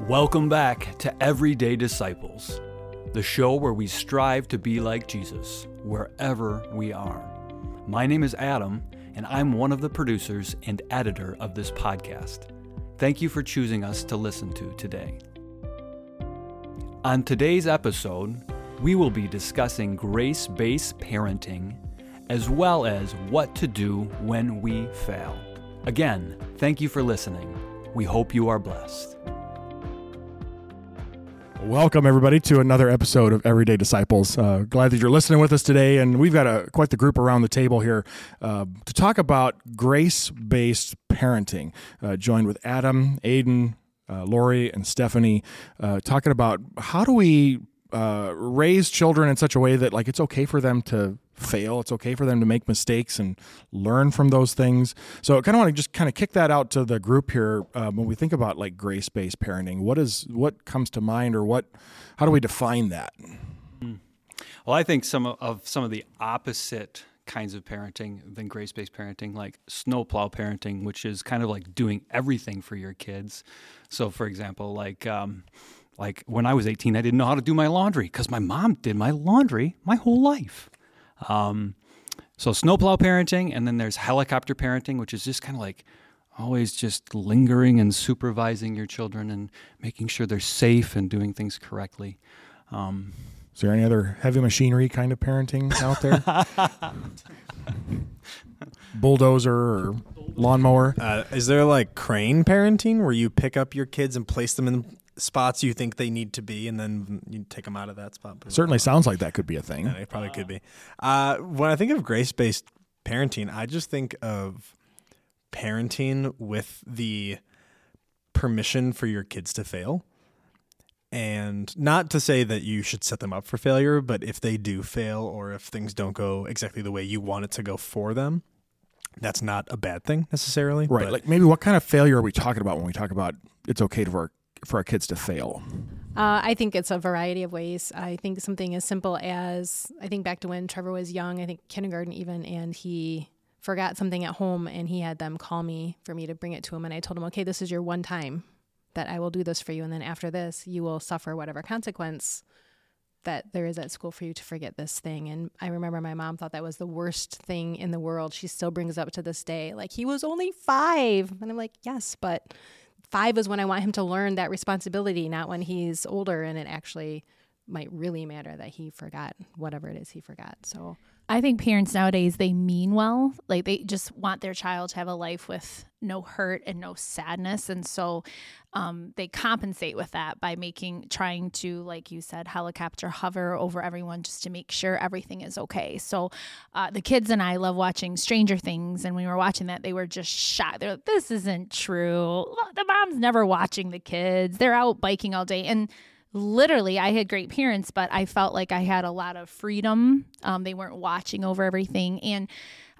Welcome back to Everyday Disciples, the show where we strive to be like Jesus wherever we are. My name is Adam, and I'm one of the producers and editor of this podcast. Thank you for choosing us to listen to today. On today's episode, we will be discussing grace based parenting as well as what to do when we fail. Again, thank you for listening. We hope you are blessed. Welcome everybody to another episode of Everyday Disciples. Uh, glad that you're listening with us today, and we've got a quite the group around the table here uh, to talk about grace-based parenting. Uh, joined with Adam, Aiden, uh, Lori, and Stephanie, uh, talking about how do we uh, raise children in such a way that like it's okay for them to fail. It's okay for them to make mistakes and learn from those things. So I kind of want to just kind of kick that out to the group here um, when we think about like grace based parenting. What is what comes to mind, or what? How do we define that? Well, I think some of some of the opposite kinds of parenting than grace based parenting, like snowplow parenting, which is kind of like doing everything for your kids. So, for example, like um, like when I was 18, I didn't know how to do my laundry because my mom did my laundry my whole life. Um, so snowplow parenting, and then there's helicopter parenting, which is just kind of like always just lingering and supervising your children and making sure they're safe and doing things correctly. Um, is there any other heavy machinery kind of parenting out there? Bulldozer or lawnmower? Uh, is there like crane parenting where you pick up your kids and place them in spots you think they need to be, and then you take them out of that spot. Certainly sounds like that could be a thing. Yeah, it probably could be. Uh, when I think of grace based parenting, I just think of parenting with the permission for your kids to fail. And not to say that you should set them up for failure, but if they do fail or if things don't go exactly the way you want it to go for them, that's not a bad thing necessarily. Right. Like maybe what kind of failure are we talking about when we talk about it's okay for our for our kids to fail? Uh, I think it's a variety of ways. I think something as simple as I think back to when Trevor was young, I think kindergarten even, and he forgot something at home and he had them call me for me to bring it to him. And I told him, okay, this is your one time that I will do this for you. And then after this, you will suffer whatever consequence that there is at school for you to forget this thing. And I remember my mom thought that was the worst thing in the world. She still brings up to this day, like, he was only five. And I'm like, yes, but five is when I want him to learn that responsibility, not when he's older and it actually might really matter that he forgot whatever it is he forgot. So I think parents nowadays they mean well. Like they just want their child to have a life with no hurt and no sadness, and so um, they compensate with that by making trying to, like you said, helicopter hover over everyone just to make sure everything is okay. So uh, the kids and I love watching Stranger Things, and when we were watching that, they were just shocked. They're like, "This isn't true. The mom's never watching the kids. They're out biking all day." And literally i had great parents but i felt like i had a lot of freedom. Um, they weren't watching over everything. And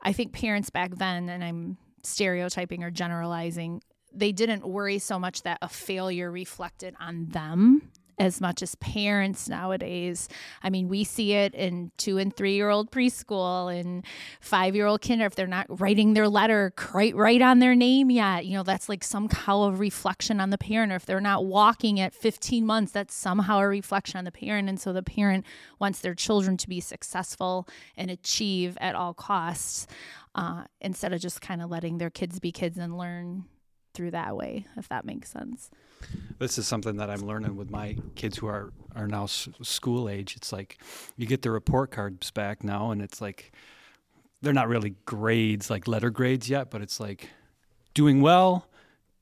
i think parents back then and i'm stereotyping or generalizing they didn't worry so much that a failure reflected on them as much as parents nowadays. I mean, we see it in two and three year old preschool and five year old kinder. If they're not writing their letter quite right on their name yet, you know, that's like somehow a reflection on the parent. Or if they're not walking at 15 months, that's somehow a reflection on the parent. And so the parent wants their children to be successful and achieve at all costs uh, instead of just kind of letting their kids be kids and learn through that way, if that makes sense. This is something that I'm learning with my kids who are are now s- school age. It's like you get the report cards back now, and it's like they're not really grades like letter grades yet, but it's like doing well,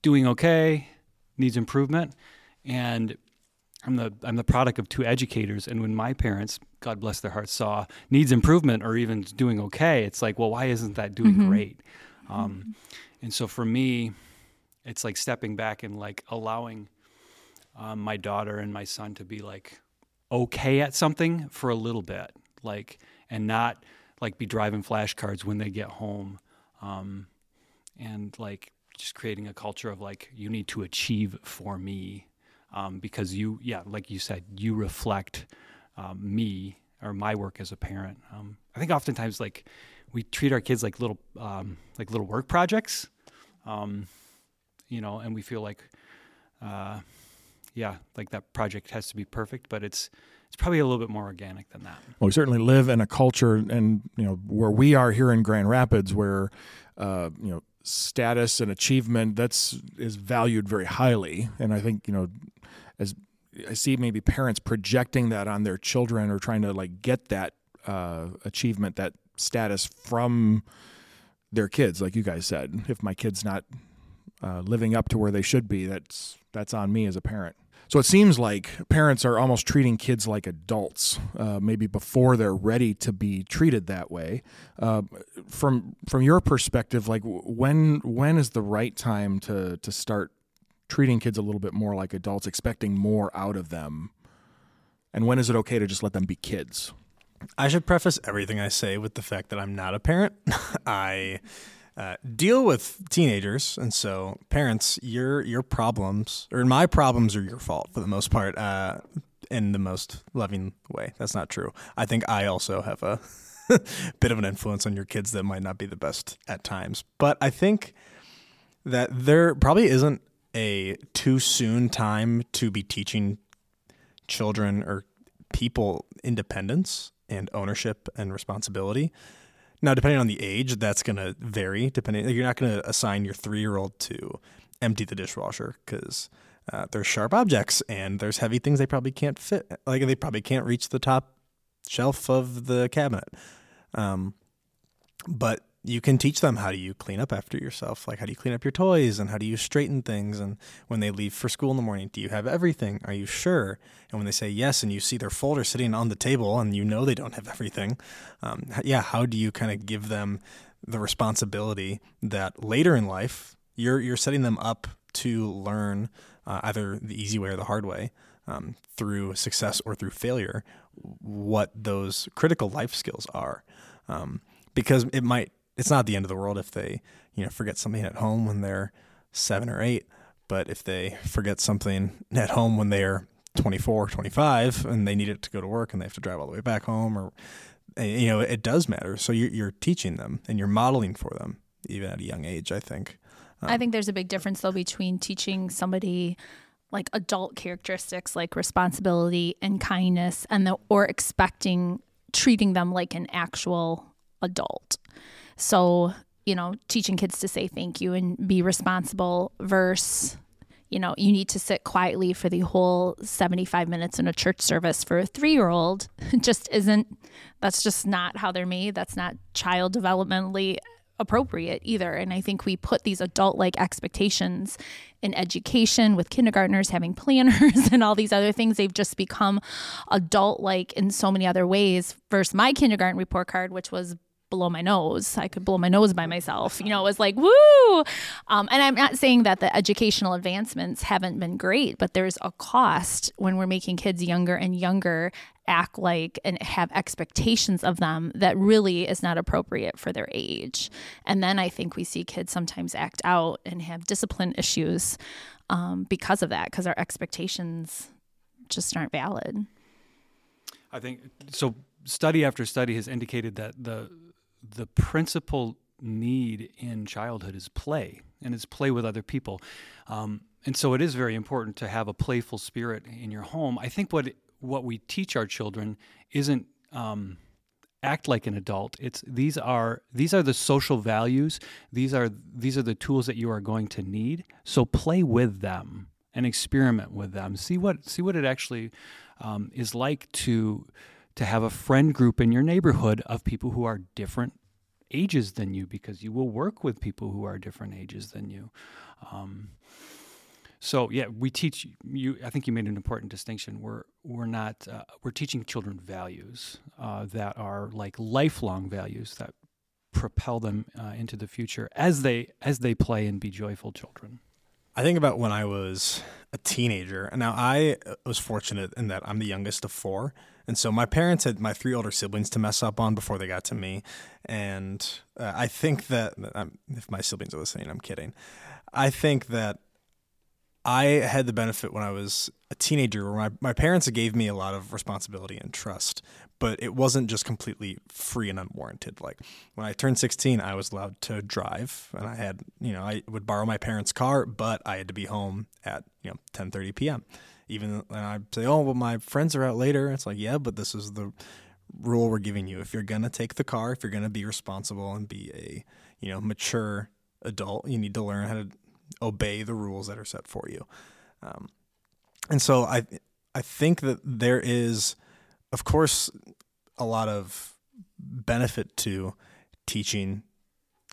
doing okay, needs improvement, and I'm the I'm the product of two educators, and when my parents, God bless their hearts, saw needs improvement or even doing okay, it's like, well, why isn't that doing mm-hmm. great? Um, and so for me, it's like stepping back and like allowing um, my daughter and my son to be like okay at something for a little bit, like, and not like be driving flashcards when they get home, um, and like just creating a culture of like you need to achieve for me, um, because you, yeah, like you said, you reflect um, me or my work as a parent. Um, I think oftentimes like we treat our kids like little um, like little work projects. Um, you know, and we feel like, uh, yeah, like that project has to be perfect, but it's it's probably a little bit more organic than that. Well, we certainly live in a culture, and you know where we are here in Grand Rapids, where uh, you know status and achievement that's is valued very highly, and I think you know as I see maybe parents projecting that on their children or trying to like get that uh, achievement, that status from their kids, like you guys said. If my kid's not uh, living up to where they should be, that's that's on me as a parent. So it seems like parents are almost treating kids like adults, uh, maybe before they're ready to be treated that way. Uh, from from your perspective, like when when is the right time to to start treating kids a little bit more like adults, expecting more out of them, and when is it okay to just let them be kids? I should preface everything I say with the fact that I'm not a parent. I uh, deal with teenagers, and so parents, your your problems or my problems are your fault for the most part, uh, in the most loving way. That's not true. I think I also have a bit of an influence on your kids that might not be the best at times, but I think that there probably isn't a too soon time to be teaching children or people independence and ownership and responsibility. Now, depending on the age, that's going to vary. Depending, you're not going to assign your three year old to empty the dishwasher because uh, there's sharp objects and there's heavy things they probably can't fit. Like they probably can't reach the top shelf of the cabinet. Um, but you can teach them how do you clean up after yourself like how do you clean up your toys and how do you straighten things and when they leave for school in the morning do you have everything? Are you sure? And when they say yes and you see their folder sitting on the table and you know they don't have everything um, yeah how do you kind of give them the responsibility that later in life you're you're setting them up to learn uh, either the easy way or the hard way um, through success or through failure what those critical life skills are. Um, because it might it's not the end of the world if they you know forget something at home when they're seven or eight but if they forget something at home when they're 24 25 and they need it to go to work and they have to drive all the way back home or eh, you know it does matter. So you're, you're teaching them and you're modeling for them even at a young age i think. Um, i think there's a big difference though between teaching somebody like adult characteristics like responsibility and kindness and the or expecting treating them like an actual adult so, you know, teaching kids to say thank you and be responsible versus you know, you need to sit quietly for the whole 75 minutes in a church service for a three year old just isn't, that's just not how they're made. That's not child developmentally appropriate either. And I think we put these adult like expectations in education with kindergartners having planners and all these other things. They've just become adult like in so many other ways. Versus my kindergarten report card, which was blow my nose. I could blow my nose by myself. You know, it was like, woo. Um, and I'm not saying that the educational advancements haven't been great, but there's a cost when we're making kids younger and younger act like and have expectations of them that really is not appropriate for their age. And then I think we see kids sometimes act out and have discipline issues um, because of that, because our expectations just aren't valid. I think so. Study after study has indicated that the the principal need in childhood is play, and it's play with other people. Um, and so it is very important to have a playful spirit in your home. I think what what we teach our children isn't um, act like an adult. It's these are these are the social values. These are these are the tools that you are going to need. So play with them and experiment with them. See what see what it actually um, is like to to have a friend group in your neighborhood of people who are different ages than you because you will work with people who are different ages than you. Um, so yeah, we teach you. I think you made an important distinction. We're we're not uh, we're teaching children values uh, that are like lifelong values that propel them uh, into the future as they as they play and be joyful children. I think about when I was a teenager. And now I uh, was fortunate in that I'm the youngest of four. And so my parents had my three older siblings to mess up on before they got to me. And uh, I think that, if my siblings are listening, I'm kidding. I think that I had the benefit when I was a teenager where my, my parents gave me a lot of responsibility and trust, but it wasn't just completely free and unwarranted. Like when I turned 16, I was allowed to drive and I had, you know, I would borrow my parents' car, but I had to be home at, you know, 10:30 p.m. even and I say, "Oh, well, my friends are out later." It's like, yeah, but this is the rule we're giving you. If you're gonna take the car, if you're gonna be responsible and be a you know mature adult, you need to learn how to obey the rules that are set for you. Um, and so I I think that there is, of course, a lot of benefit to teaching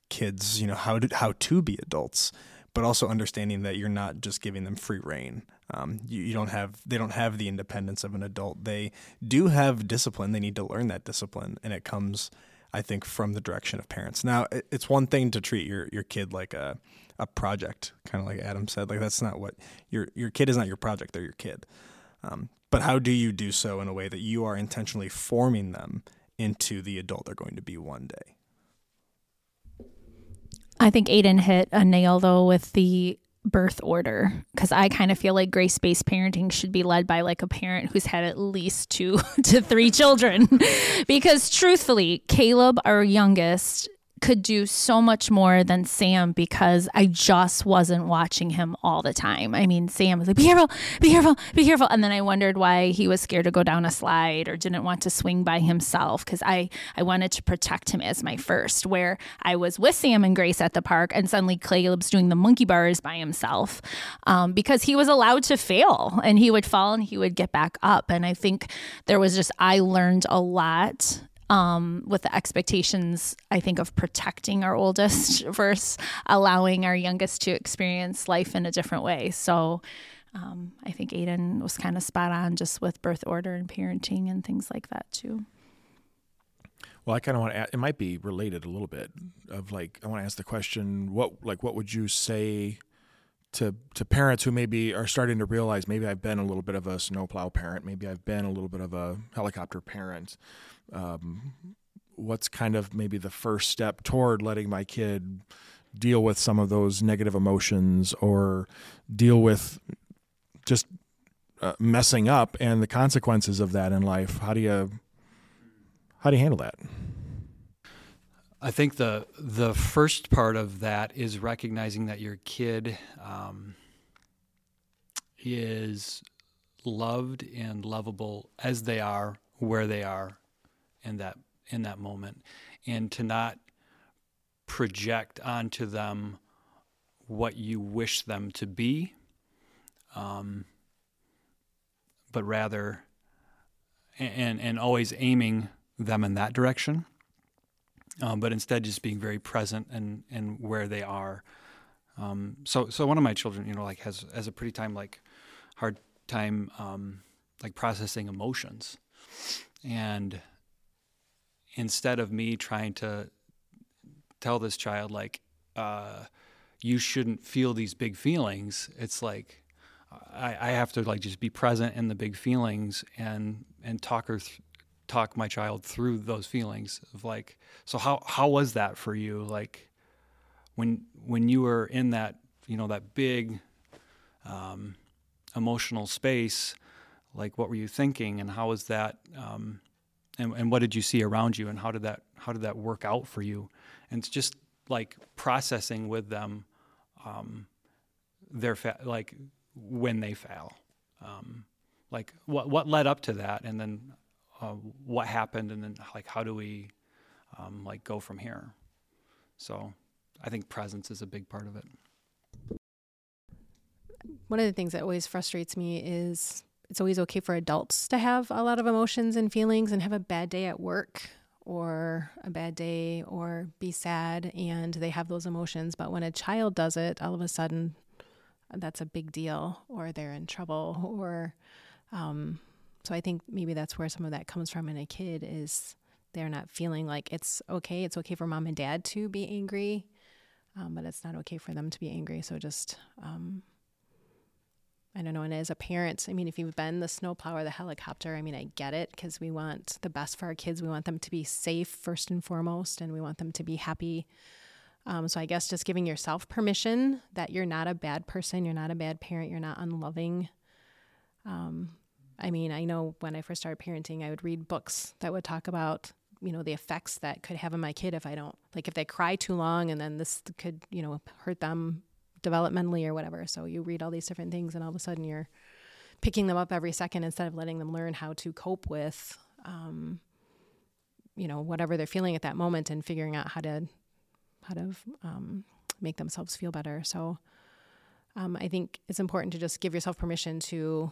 kids, you know, how to how to be adults, but also understanding that you're not just giving them free reign. Um, you, you don't have they don't have the independence of an adult. They do have discipline. They need to learn that discipline, and it comes, I think, from the direction of parents. Now, it's one thing to treat your your kid like a a project, kind of like Adam said. Like that's not what your your kid is not your project; they're your kid. Um, but how do you do so in a way that you are intentionally forming them into the adult they're going to be one day? I think Aiden hit a nail though with the birth order because I kind of feel like grace based parenting should be led by like a parent who's had at least two to three children. because truthfully, Caleb, our youngest, could do so much more than Sam because I just wasn't watching him all the time. I mean, Sam was like, be careful, be careful, be careful. And then I wondered why he was scared to go down a slide or didn't want to swing by himself because I, I wanted to protect him as my first, where I was with Sam and Grace at the park and suddenly Caleb's doing the monkey bars by himself um, because he was allowed to fail and he would fall and he would get back up. And I think there was just, I learned a lot um, with the expectations, I think, of protecting our oldest versus allowing our youngest to experience life in a different way. So um, I think Aiden was kind of spot on just with birth order and parenting and things like that, too. Well, I kind of want to. Add, it might be related a little bit. Of like, I want to ask the question: what, like, what would you say to to parents who maybe are starting to realize maybe I've been a little bit of a snowplow parent, maybe I've been a little bit of a helicopter parent, um, what's kind of maybe the first step toward letting my kid deal with some of those negative emotions or deal with just uh, messing up and the consequences of that in life? How do you how do you handle that? I think the the first part of that is recognizing that your kid um, is loved and lovable as they are, where they are, in that in that moment and to not project onto them what you wish them to be um, but rather and and always aiming them in that direction um, but instead just being very present and and where they are. Um, so so one of my children you know like has has a pretty time like hard time um, like processing emotions. And instead of me trying to tell this child like uh, you shouldn't feel these big feelings it's like I, I, have to like just be present in the big feelings and and talk her th- talk my child through those feelings of like so how how was that for you? Like when when you were in that you know that big um, emotional space like what were you thinking and how was that um, and, and what did you see around you and how did that how did that work out for you? And it's just like processing with them um, their fa- like when they fail. Um, like what what led up to that and then uh, what happened and then like how do we um, like go from here? So i think presence is a big part of it. One of the things that always frustrates me is it's always okay for adults to have a lot of emotions and feelings and have a bad day at work or a bad day or be sad and they have those emotions. But when a child does it, all of a sudden that's a big deal or they're in trouble or um, so I think maybe that's where some of that comes from in a kid is they're not feeling like it's okay. It's okay for mom and dad to be angry, um, but it's not okay for them to be angry. So just um, I don't know. And as a parent, I mean, if you've been the snowplow or the helicopter, I mean, I get it because we want the best for our kids. We want them to be safe first and foremost, and we want them to be happy. Um, so I guess just giving yourself permission that you're not a bad person, you're not a bad parent, you're not unloving. Um, I mean, I know when I first started parenting, I would read books that would talk about you know the effects that could have on my kid if I don't like if they cry too long and then this could you know hurt them developmentally or whatever. So you read all these different things, and all of a sudden you're picking them up every second instead of letting them learn how to cope with, um, you know, whatever they're feeling at that moment and figuring out how to, how to um, make themselves feel better. So um, I think it's important to just give yourself permission to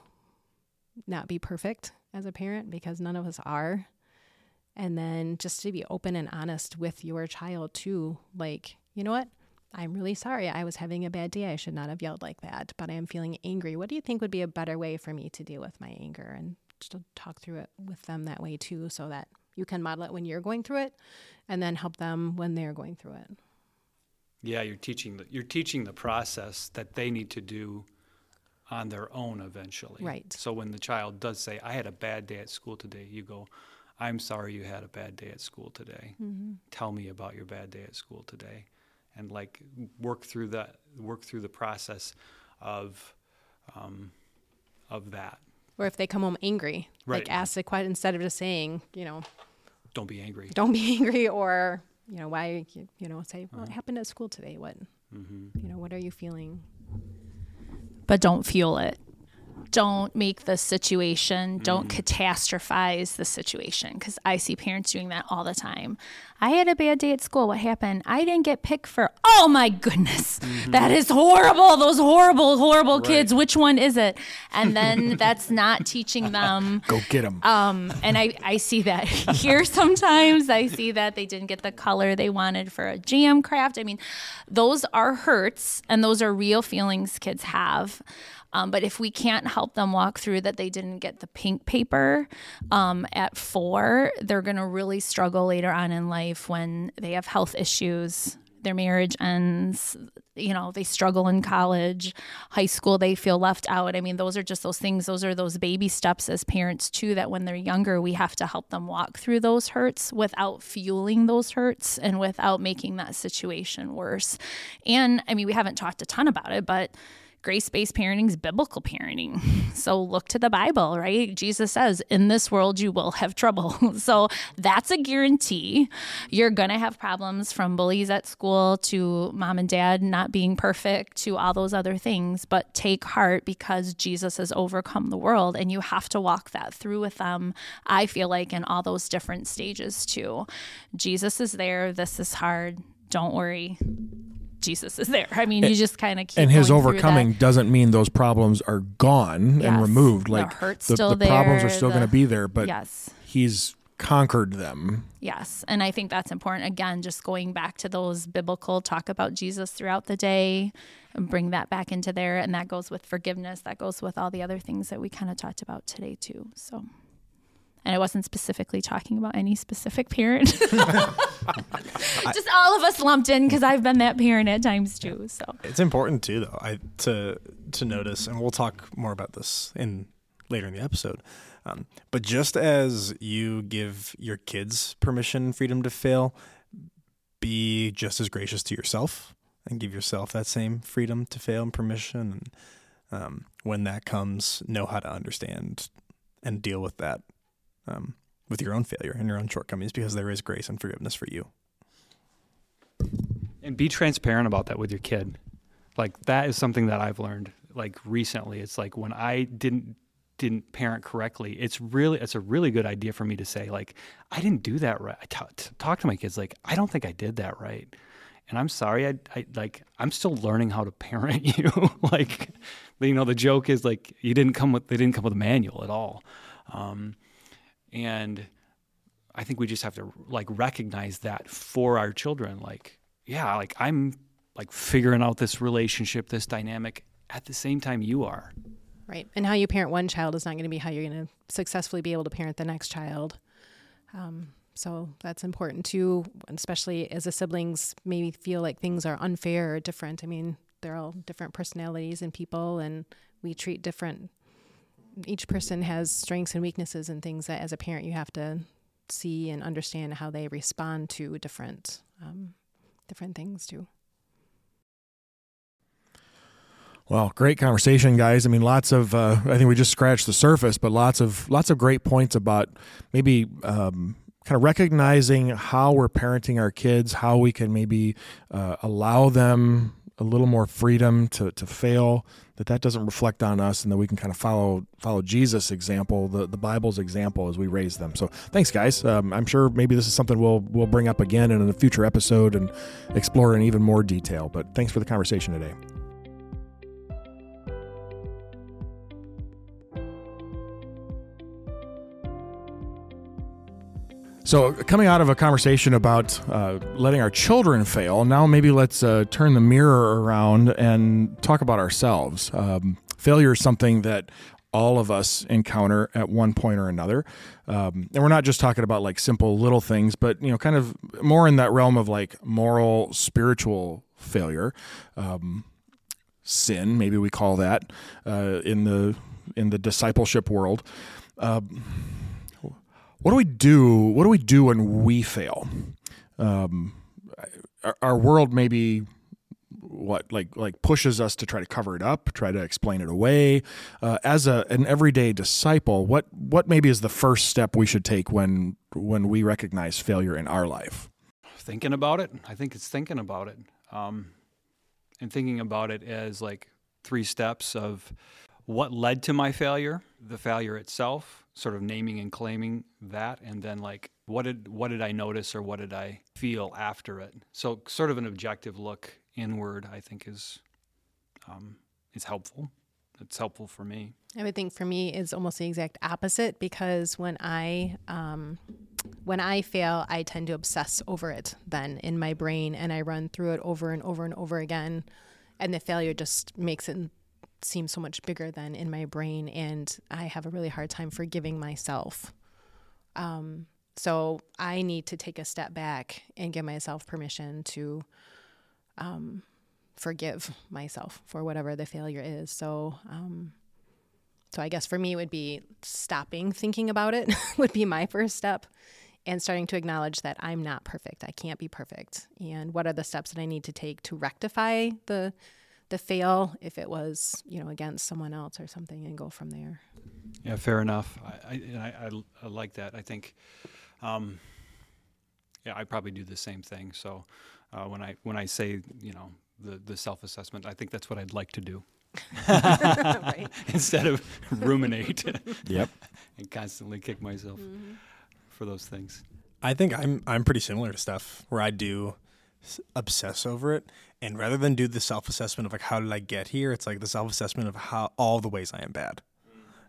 not be perfect as a parent because none of us are. And then just to be open and honest with your child too. Like, you know what? I'm really sorry. I was having a bad day. I should not have yelled like that, but I am feeling angry. What do you think would be a better way for me to deal with my anger? And just talk through it with them that way too, so that you can model it when you're going through it and then help them when they're going through it. Yeah, you're teaching the, you're teaching the process that they need to do on their own eventually. Right. So when the child does say, "I had a bad day at school today," you go, "I'm sorry you had a bad day at school today. Mm-hmm. Tell me about your bad day at school today." And like work through that work through the process of um, of that. Or if they come home angry, Right. like ask the question instead of just saying, you know, Don't be angry. don't be angry or, you know, why, you, you know, say, Uh-huh. what happened at school today? What, Mm-hmm. you know, what are you feeling? but don't feel it. Don't make the situation, don't catastrophize the situation because I see parents doing that all the time. I had a bad day at school. What happened? I didn't get picked for, oh my goodness, that is horrible. Those horrible, horrible kids. Which one is it? And then that's not teaching them Go get them. um, and I, I see that here sometimes. I see that they didn't get the color they wanted for a jam craft. I mean, those are hurts and those are real feelings kids have. Um, but if we can't help them walk through that they didn't get the pink paper um, at four, they're going to really struggle later on in life when they have health issues. Their marriage ends, you know, they struggle in college, high school, they feel left out. I mean, those are just those things, those are those baby steps as parents, too, that when they're younger, we have to help them walk through those hurts without fueling those hurts and without making that situation worse. And I mean, we haven't talked a ton about it, but grace based parenting is biblical parenting. So look to the Bible, right? Jesus says, In this world, you will have trouble. so that's a guarantee. You're going to have problems from bullies at school to mom and dad not being perfect to all those other things. But take heart because Jesus has overcome the world and you have to walk that through with them. I feel like in all those different stages too. Jesus is there. This is hard. Don't worry. Jesus is there. I mean, you just kind of keep and his overcoming doesn't mean those problems are gone Yes. and removed. The Like hurt's the, still the problems are there, still going to be there, but yes. he's conquered them. Yes. And I think that's important. Again, just going back to those biblical talk about Jesus throughout the day and bring that back into there. And that goes with forgiveness. That goes with all the other things that we kind of talked about today, too. So, and I wasn't specifically talking about any specific parent. just all of us lumped in because I've been that parent at times, too. So, It's important too, though, I to to notice, and we'll talk more about this in later in the episode. Um, but just as you give your kids permission, and freedom to fail, be just as gracious to yourself and give yourself that same freedom to fail and permission. And um, when that comes, know how to understand and deal with that, um, with your own failure and your own shortcomings, because there is grace and forgiveness for you. and be transparent about that with your kid. Like that is something that i've learned like recently. It's like when i didn't didn't parent correctly it's really it's a really good idea for me to say like i didn't do that right. I talk, talk to my kids like i don't think i did that right. And i'm sorry I, I like i'm still learning how to parent you. Like you know the joke is like you didn't come with they didn't come with a manual at all. Um, and I think we just have to like recognize that for our children. Like, yeah, like I'm like figuring out this relationship, this dynamic at the same time you are. Right. And how you parent one child is not going to be how you're going to successfully be able to parent the next child. Um, so that's important too, especially as the siblings maybe feel like things are unfair or different. I mean, they're all different personalities and people, and we treat different. Each person has strengths and weaknesses and things that, as a parent, you have to see and understand how they respond to different, um, different things too. Well, great conversation, guys. I mean, lots of. Uh, I think we just scratched the surface, but lots of lots of great points about maybe um, kind of recognizing how we're parenting our kids, how we can maybe uh, allow them a little more freedom to to fail. That that doesn't reflect on us, and that we can kind of follow follow Jesus' example, the the Bible's example, as we raise them. So thanks, guys. Um, I'm sure maybe this is something we'll we'll bring up again in a future episode and explore in even more detail. But thanks for the conversation today. So, coming out of a conversation about uh, letting our children fail, now maybe let's uh, turn the mirror around and talk about ourselves. Um, failure is something that all of us encounter at one point or another. Um, and we're not just talking about like simple little things, but you know, kind of more in that realm of like moral, spiritual failure, um, sin, maybe we call that uh, in the in the discipleship world. Um, what do we do? What do we do when we fail? Um, our, our world maybe what like like pushes us to try to cover it up, try to explain it away. Uh, as a an everyday disciple, what what maybe is the first step we should take when when we recognize failure in our life? Thinking about it, I think it's thinking about it, um, and thinking about it as like three steps of what led to my failure, the failure itself, sort of naming and claiming that and then like what did what did I notice or what did I feel after it? So sort of an objective look inward I think is um, is helpful. It's helpful for me. I would think for me is almost the exact opposite because when I um, when I fail, I tend to obsess over it then in my brain, and I run through it over and over and over again, and the failure just makes it seems so much bigger than in my brain, and I have a really hard time forgiving myself. Um, so I need to take a step back and give myself permission to um, forgive myself for whatever the failure is. So, um, so I guess for me, it would be stopping thinking about it would be my first step, and starting to acknowledge that I'm not perfect. I can't be perfect, and what are the steps that I need to take to rectify the the fail if it was you know against someone else or something and go from there. Yeah fair enough. I i, I, I like that. I think um, yeah i probably do the same thing. So uh, when i when i say you know the the self-assessment i think that's what i'd like to do. Instead of ruminate yep. and constantly kick myself mm-hmm. for those things. I think i'm i'm pretty similar to Steph where i do obsess over it. And rather than do the self-assessment of like how did i get here it's like the self-assessment of how all the ways i am bad.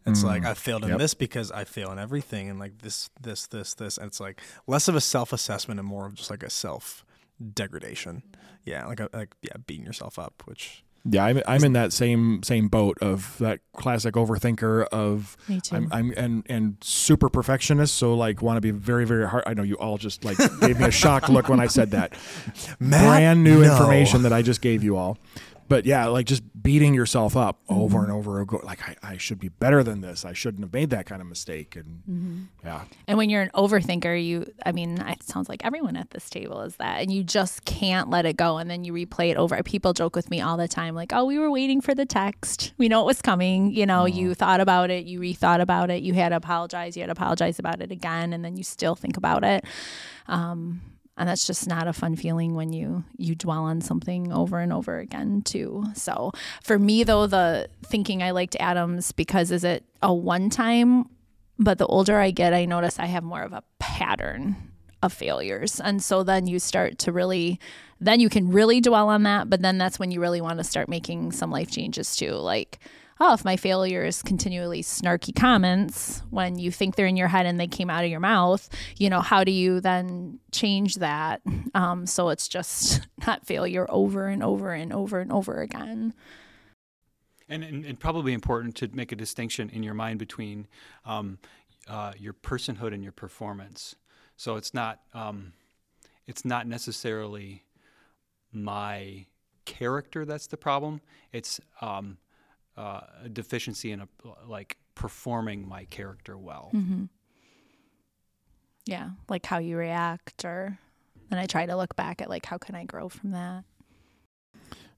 It's mm. like i failed in yep. this because i fail in everything and like this this this this. And it's like less of a self-assessment and more of just like a self degradation yeah like a, like yeah beating yourself up which yeah, I'm, I'm in that same same boat of that classic overthinker of Me too. I'm, I'm and and super perfectionist. So like want to be very very hard. I know you all just like gave me a shocked look when I said that. Matt, Brand new no. information that I just gave you all but yeah, like just beating yourself up over mm-hmm. and over again. Like I, I should be better than this. I shouldn't have made that kind of mistake. And mm-hmm. yeah. And when you're an overthinker, you, I mean, it sounds like everyone at this table is that, and you just can't let it go. And then you replay it over. People joke with me all the time, like, "Oh, we were waiting for the text. We know it was coming. You know, mm-hmm. you thought about it, you rethought about it, you had to apologize, you had to apologize about it again, and then you still think about it." Um, and that's just not a fun feeling when you you dwell on something over and over again too. So for me though the thinking i liked adams because is it a one time but the older i get i notice i have more of a pattern of failures. And so then you start to really then you can really dwell on that but then that's when you really want to start making some life changes too like oh, if my failure is continually snarky comments when you think they're in your head and they came out of your mouth, you know, how do you then change that? Um, so it's just not failure over and over and over and over again. And, and, and probably important to make a distinction in your mind between um, uh, your personhood and your performance. So it's not um, it's not necessarily my character that's the problem. It's um, uh, a deficiency in a, like performing my character well. Mm-hmm. Yeah, like how you react, or then I try to look back at like how can I grow from that.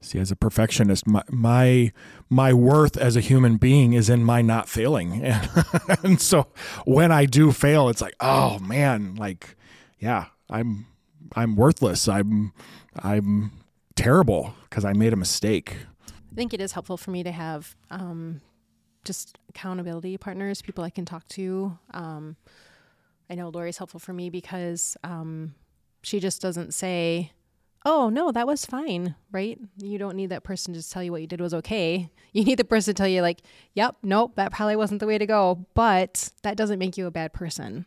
See, as a perfectionist, my my, my worth as a human being is in my not failing, and, and so when I do fail, it's like, oh man, like, yeah, I'm I'm worthless. I'm I'm terrible because I made a mistake. I think it is helpful for me to have um, just accountability partners, people I can talk to. Um, I know Lori's helpful for me because um, she just doesn't say, oh, no, that was fine, right? You don't need that person to tell you what you did was okay. You need the person to tell you, like, yep, nope, that probably wasn't the way to go, but that doesn't make you a bad person,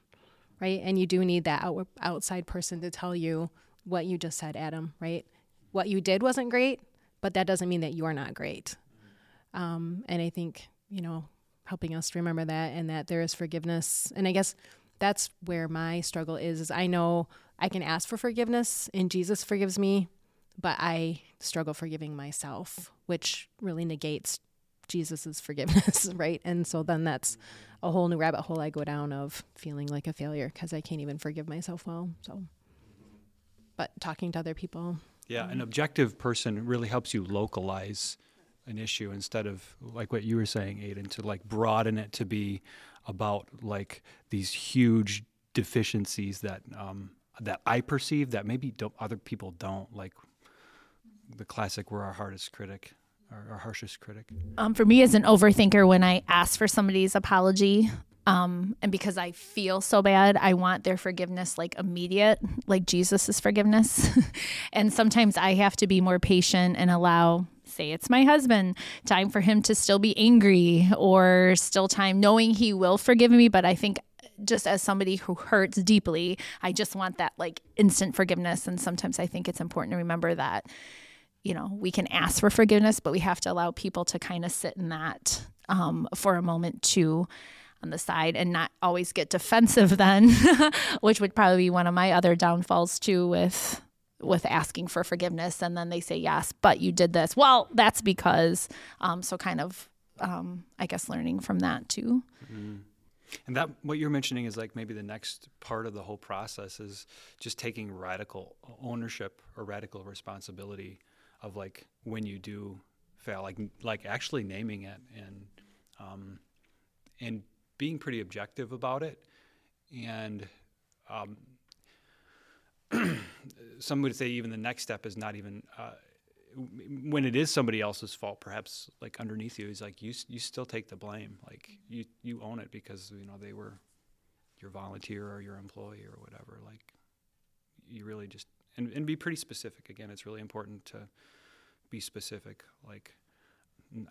right? And you do need that out- outside person to tell you what you just said, Adam, right? What you did wasn't great, but that doesn't mean that you're not great. Um, and I think, you know, helping us remember that and that there is forgiveness. And I guess that's where my struggle is, is I know I can ask for forgiveness and Jesus forgives me, but I struggle forgiving myself, which really negates Jesus's forgiveness, right? And so then that's a whole new rabbit hole I go down of feeling like a failure because I can't even forgive myself well. So, but talking to other people, Yeah, an objective person really helps you localize an issue instead of like what you were saying, Aiden, to like broaden it to be about like these huge deficiencies that um, that I perceive that maybe don't, other people don't. Like the classic, "We're our hardest critic." Our, our harshest critic. Um, for me as an overthinker, when I ask for somebody's apology, um, and because I feel so bad, I want their forgiveness like immediate, like Jesus's forgiveness. and sometimes I have to be more patient and allow, say it's my husband, time for him to still be angry or still time knowing he will forgive me. But I think just as somebody who hurts deeply, I just want that like instant forgiveness. And sometimes I think it's important to remember that you know, we can ask for forgiveness, but we have to allow people to kind of sit in that um, for a moment too on the side and not always get defensive then, which would probably be one of my other downfalls too with with asking for forgiveness. And then they say yes but you did this. Well that's because um, so kind of um, i guess learning from that too. Mm-hmm. And that what you're mentioning is like maybe the next part of the whole process is just taking radical ownership or radical responsibility of like when you do fail, like like actually naming it and um, and being pretty objective about it. And um, some would say even the next step is not even uh, when it is somebody else's fault, perhaps like underneath you, he's like you you still take the blame, like you you own it because you know they were your volunteer or your employee or whatever. Like you really just and and be pretty specific. Again, it's really important to be specific. Like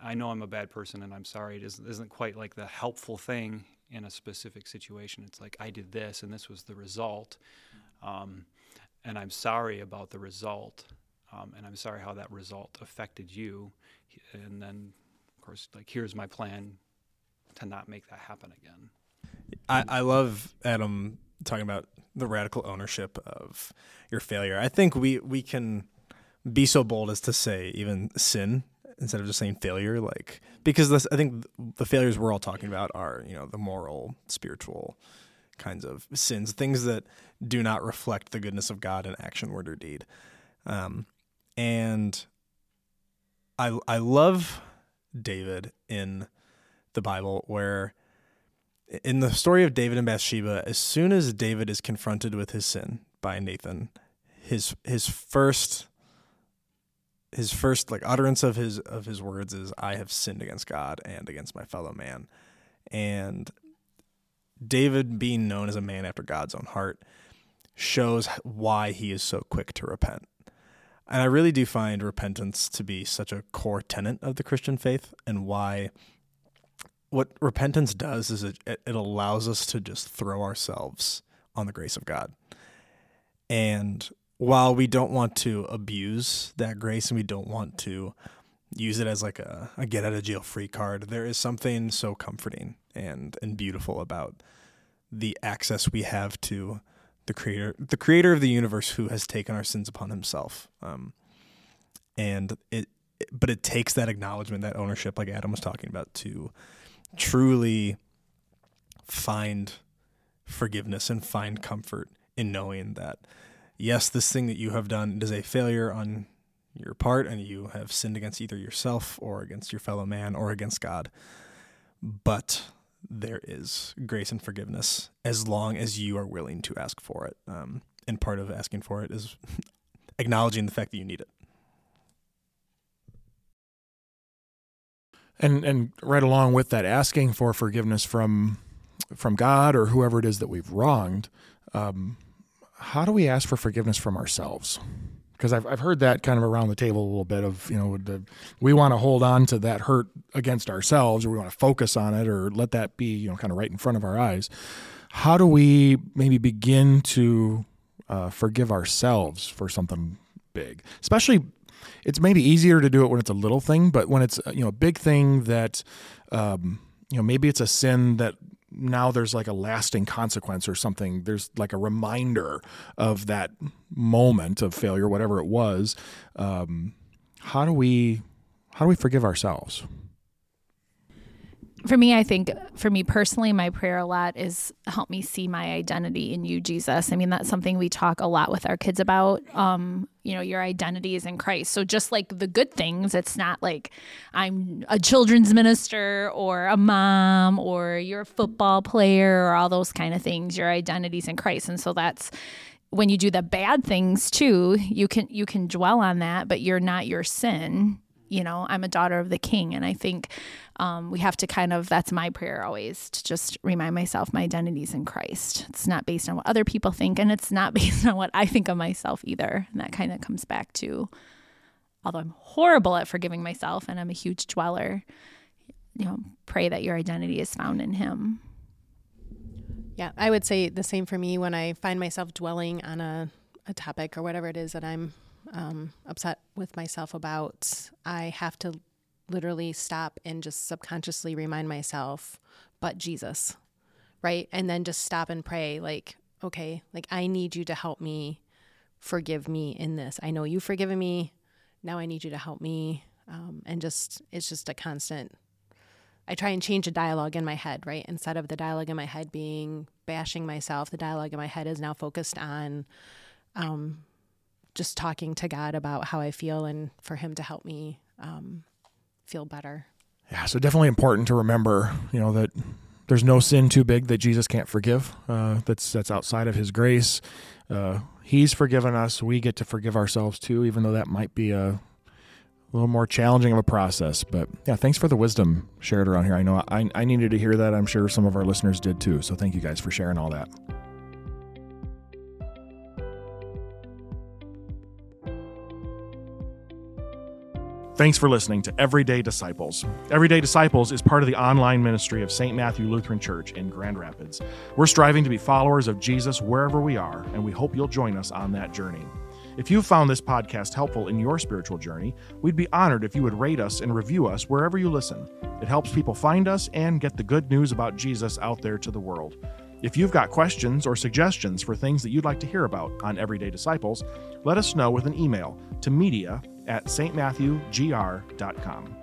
I know I'm a bad person and I'm sorry. It isn't, isn't quite like the helpful thing in a specific situation. It's like I did this and this was the result, um, and I'm sorry about the result. Um, and I'm sorry how that result affected you. And then, of course, like here's my plan to not make that happen again. I, I love Adam talking about the radical ownership of your failure. I think we we can be so bold as to say even sin instead of just saying failure, like because this, I think the failures we're all talking about are you know the moral, spiritual kinds of sins, things that do not reflect the goodness of God in action, word, or deed. Um, and I I love David in the Bible where in the story of David and Bathsheba, as soon as David is confronted with his sin by Nathan, his his first his first like utterance of his of his words is I have sinned against God and against my fellow man. And David being known as a man after God's own heart shows why he is so quick to repent. And I really do find repentance to be such a core tenet of the Christian faith and why what repentance does is it, it allows us to just throw ourselves on the grace of God. And while we don't want to abuse that grace and we don't want to use it as like a, a get out of jail free card, there is something so comforting and, and beautiful about the access we have to the creator, the creator of the universe who has taken our sins upon himself. Um, and it, it, but it takes that acknowledgement, that ownership, like Adam was talking about, to truly find forgiveness and find comfort in knowing that yes, this thing that you have done is a failure on your part and you have sinned against either yourself or against your fellow man or against God. But there is grace and forgiveness as long as you are willing to ask for it. Um, and part of asking for it is acknowledging the fact that you need it. And and right along with that, asking for forgiveness from from God or whoever it is that we've wronged, um, how do we ask for forgiveness from ourselves? Because I've, I've heard that kind of around the table a little bit of, you know, the, we want to hold on to that hurt against ourselves or we want to focus on it or let that be, you know, kind of right in front of our eyes. How do we maybe begin to uh, forgive ourselves for something big? Especially, it's maybe easier to do it when it's a little thing, but when it's, you know, a big thing that, um, you know, maybe it's a sin that now there's like a lasting consequence or something. There's like a reminder of that moment of failure, whatever it was. Um, how do we how do we forgive ourselves? For me, I think for me personally, my prayer a lot is help me see my identity in you, Jesus. I mean, that's something we talk a lot with our kids about. Um, you know, your identity is in Christ. So just like the good things, it's not like I'm a children's minister or a mom or you're a football player or all those kind of things. Your identity's in Christ. And so that's when you do the bad things too, you can you can dwell on that, but you're not your sin you know i'm a daughter of the king and i think um, we have to kind of that's my prayer always to just remind myself my identity is in christ. It's not based on what other people think and it's not based on what i think of myself either. And that kind of comes back to although i'm horrible at forgiving myself and i'm a huge dweller you know pray that your identity is found in him. Yeah i would say the same for me when i find myself dwelling on a, a topic or whatever it is that i'm um, upset with myself about, I have to literally stop and just subconsciously remind myself, but Jesus, right? And then just stop and pray, like, okay, like I need you to help me forgive me in this. I know you've forgiven me. Now I need you to help me. Um, and just, it's just a constant. I try and change the dialogue in my head, right? Instead of the dialogue in my head being bashing myself, the dialogue in my head is now focused on um, just talking to God about how I feel and for Him to help me um, feel better. Yeah, so definitely important to remember, you know, that there's no sin too big that Jesus can't forgive. Uh, that's that's outside of His grace. Uh, he's forgiven us. We get to forgive ourselves too, even though that might be a little more challenging of a process. But yeah, thanks for the wisdom shared around here. I know I, I needed to hear that. I'm sure some of our listeners did too. So thank you guys for sharing all that. Thanks for listening to Everyday Disciples. Everyday Disciples is part of the online ministry of St. Matthew Lutheran Church in Grand Rapids. We're striving to be followers of Jesus wherever we are, and we hope you'll join us on that journey. If you've found this podcast helpful in your spiritual journey, we'd be honored if you would rate us and review us wherever you listen. It helps people find us and get the good news about Jesus out there to the world. If you've got questions or suggestions for things that you'd like to hear about on Everyday Disciples, let us know with an email to media at stmatthewgr.com.